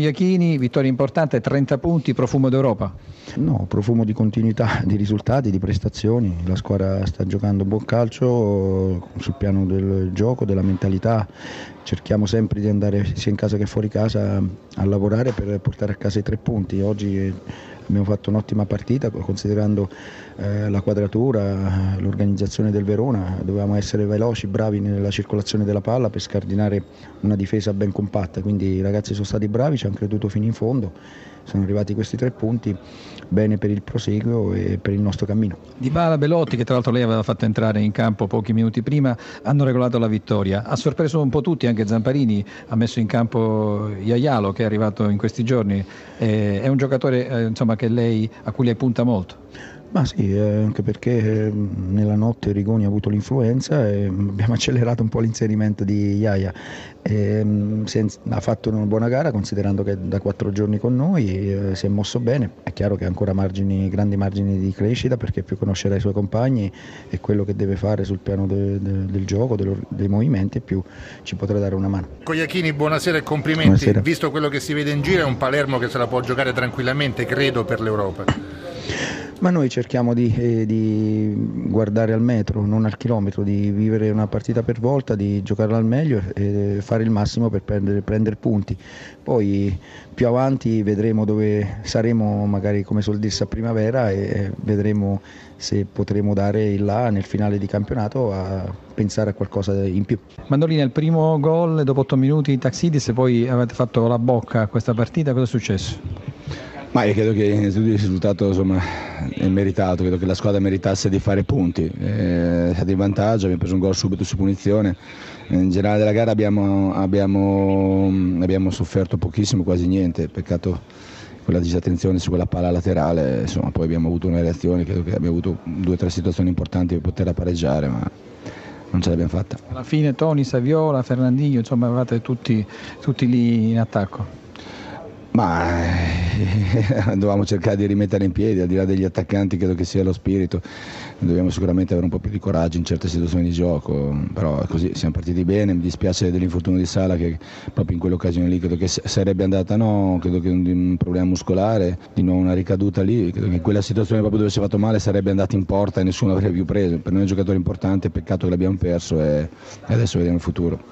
Iachini, vittoria importante, 30 punti, profumo d'Europa. No, profumo di continuità, di risultati, di prestazioni. La squadra sta giocando buon calcio sul piano del gioco, della mentalità. Cerchiamo sempre di andare sia in casa che fuori casa a lavorare per portare a casa i tre punti. Oggi abbiamo fatto un'ottima partita considerando eh, la quadratura, l'organizzazione del Verona, dovevamo essere veloci, bravi nella circolazione della palla per scardinare una difesa ben compatta, quindi i ragazzi sono stati bravi, ci hanno creduto fino in fondo, sono arrivati questi tre punti, bene per il proseguo e per il nostro cammino. Di Bala Belotti, che tra l'altro lei aveva fatto entrare in campo pochi minuti prima, hanno regolato la vittoria. Ha sorpreso un po' tutti, anche Zamparini ha messo in campo Iaialo che è arrivato in questi giorni, è un giocatore eh, insomma, lei, a cui lei punta molto. Ma sì, eh, anche perché eh, nella notte Rigoni ha avuto l'influenza e abbiamo accelerato un po' l'inserimento di Iaia. E, mm, ha fatto una buona gara considerando che da quattro giorni con noi eh, si è mosso bene. È chiaro che ha ancora margini, grandi margini di crescita perché più conoscerà i suoi compagni e quello che deve fare sul piano de, de, del gioco, de, dei movimenti, più ci potrà dare una mano. Cogliachini, buonasera e complimenti. Buonasera. Visto quello che si vede in giro è un Palermo che se la può giocare tranquillamente, credo, per l'Europa. Ma noi cerchiamo di, eh, di, guardare al metro, non al chilometro, di vivere una partita per volta, di giocarla al meglio e fare il massimo per prendere, prendere punti. Poi più avanti vedremo dove saremo, magari come soldessa a primavera, e vedremo se potremo dare il là nel finale di campionato a pensare a qualcosa in più. Mandolina, il primo gol dopo 8 minuti in Taxidis, poi avete fatto la bocca a questa partita, cosa è successo? Ma io credo che il risultato insomma, è meritato, credo che la squadra meritasse di fare punti, è stato in vantaggio, abbiamo preso un gol subito su punizione, in generale della gara abbiamo, abbiamo, abbiamo sofferto pochissimo, quasi niente, peccato quella disattenzione su quella palla laterale, insomma, poi abbiamo avuto una reazione, credo che abbiamo avuto due o tre situazioni importanti per poterla pareggiare, ma non ce l'abbiamo fatta. Alla fine Toni, Saviola, Fernandinho, insomma avevate tutti, tutti lì in attacco. Ma eh, dovevamo cercare di rimettere in piedi, al di là degli attaccanti credo che sia lo spirito, dobbiamo sicuramente avere un po' più di coraggio in certe situazioni di gioco, però così siamo partiti bene, mi dispiace dell'infortunio di Sala che proprio in quell'occasione lì credo che sarebbe andata no, credo che un, un problema muscolare, di nuovo una ricaduta lì, credo che in quella situazione proprio dove si è fatto male sarebbe andato in porta e nessuno avrebbe più preso, per noi è un giocatore importante, peccato che l'abbiamo perso e adesso vediamo il futuro.